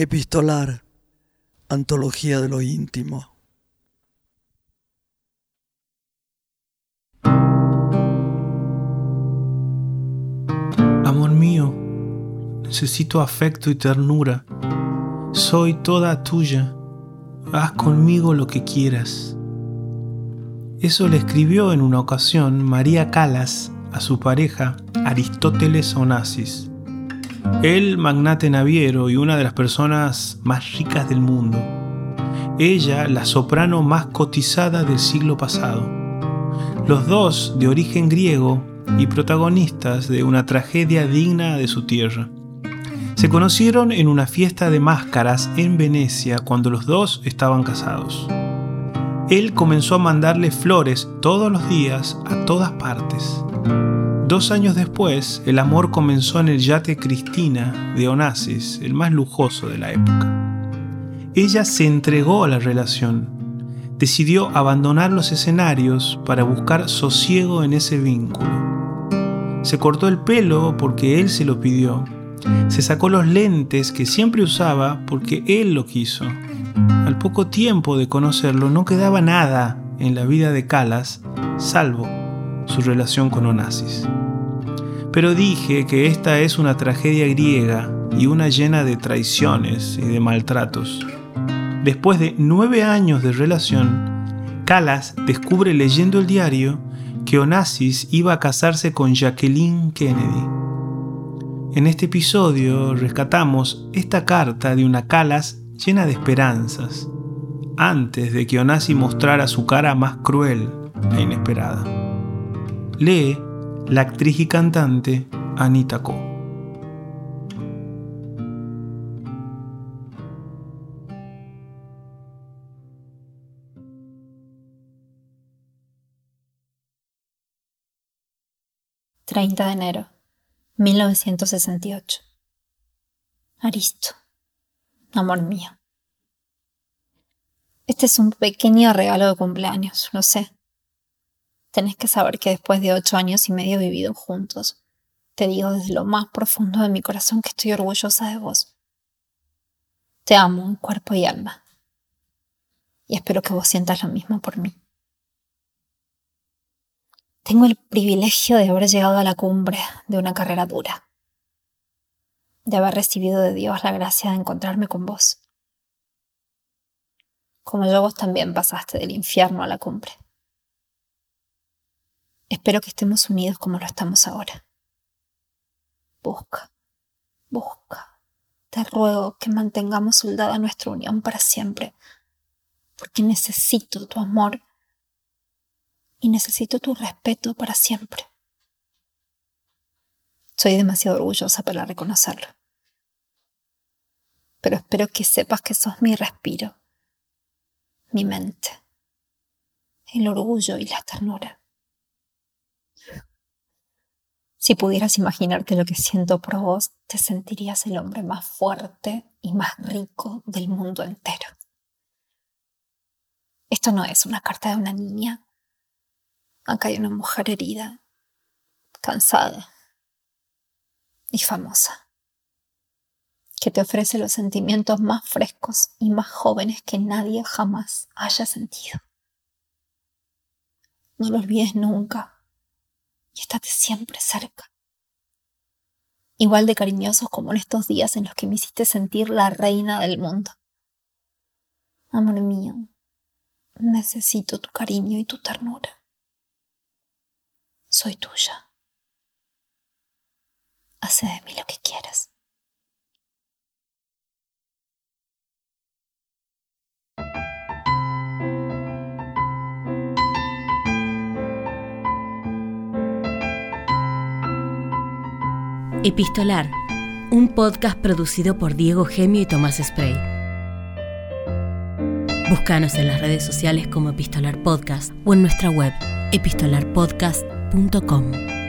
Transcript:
Epistolar, Antología de lo íntimo. Amor mío, necesito afecto y ternura. Soy toda tuya. Haz conmigo lo que quieras. Eso le escribió en una ocasión María Calas a su pareja Aristóteles Onassis, el magnate naviero y una de las personas más ricas del mundo. Ella, la soprano más cotizada del siglo pasado. Los dos de origen griego y protagonistas de una tragedia digna de su tierra. Se conocieron en una fiesta de máscaras en Venecia cuando los dos estaban casados él comenzó a mandarle flores todos los días a todas partes. Dos años después, el amor comenzó en el yate Cristina de Onassis, el más lujoso de la época. Ella se entregó a la relación. Decidió abandonar los escenarios para buscar sosiego en ese vínculo. Se cortó el pelo porque él se lo pidió. Se sacó los lentes que siempre usaba porque él lo quiso al poco tiempo de conocerlo no quedaba nada en la vida de Calas salvo su relación con Onassis. Pero dije que esta es una tragedia griega y una llena de traiciones y de maltratos. Después de nueve años de relación, Calas descubre leyendo el diario que Onassis iba a casarse con Jacqueline Kennedy. En este episodio rescatamos esta carta de una Calas llena de esperanzas, antes de que Onasi mostrara su cara más cruel e inesperada. Lee la actriz y cantante Anita Ko. ...30 de enero... ...1968... Aristo amor mío. Este es un pequeño regalo de cumpleaños, lo sé. Tenés que saber que después de ocho años y medio vivido juntos, te digo desde lo más profundo de mi corazón que estoy orgullosa de vos. Te amo en cuerpo y alma. Y espero que vos sientas lo mismo por mí. Tengo el privilegio de haber llegado a la cumbre de una carrera dura de haber recibido de Dios la gracia de encontrarme con vos. Como yo vos también pasaste del infierno a la cumbre. Espero que estemos unidos como lo estamos ahora. Busca, busca. Te ruego que mantengamos soldada nuestra unión para siempre, porque necesito tu amor y necesito tu respeto para siempre. Soy demasiado orgullosa para reconocerlo pero espero que sepas que sos mi respiro, mi mente, el orgullo y la ternura. Si pudieras imaginarte lo que siento por vos, te sentirías el hombre más fuerte y más rico del mundo entero. Esto no es una carta de una niña. Acá hay una mujer herida, cansada y famosa que te ofrece los sentimientos más frescos y más jóvenes que nadie jamás haya sentido. No lo olvides nunca y estate siempre cerca. Igual de cariñosos como en estos días en los que me hiciste sentir la reina del mundo. Amor mío, necesito tu cariño y tu ternura. Soy tuya. Hace de mí lo Epistolar, un podcast producido por Diego Gemio y Tomás Spray. Búscanos en las redes sociales como Epistolar Podcast o en nuestra web epistolarpodcast.com.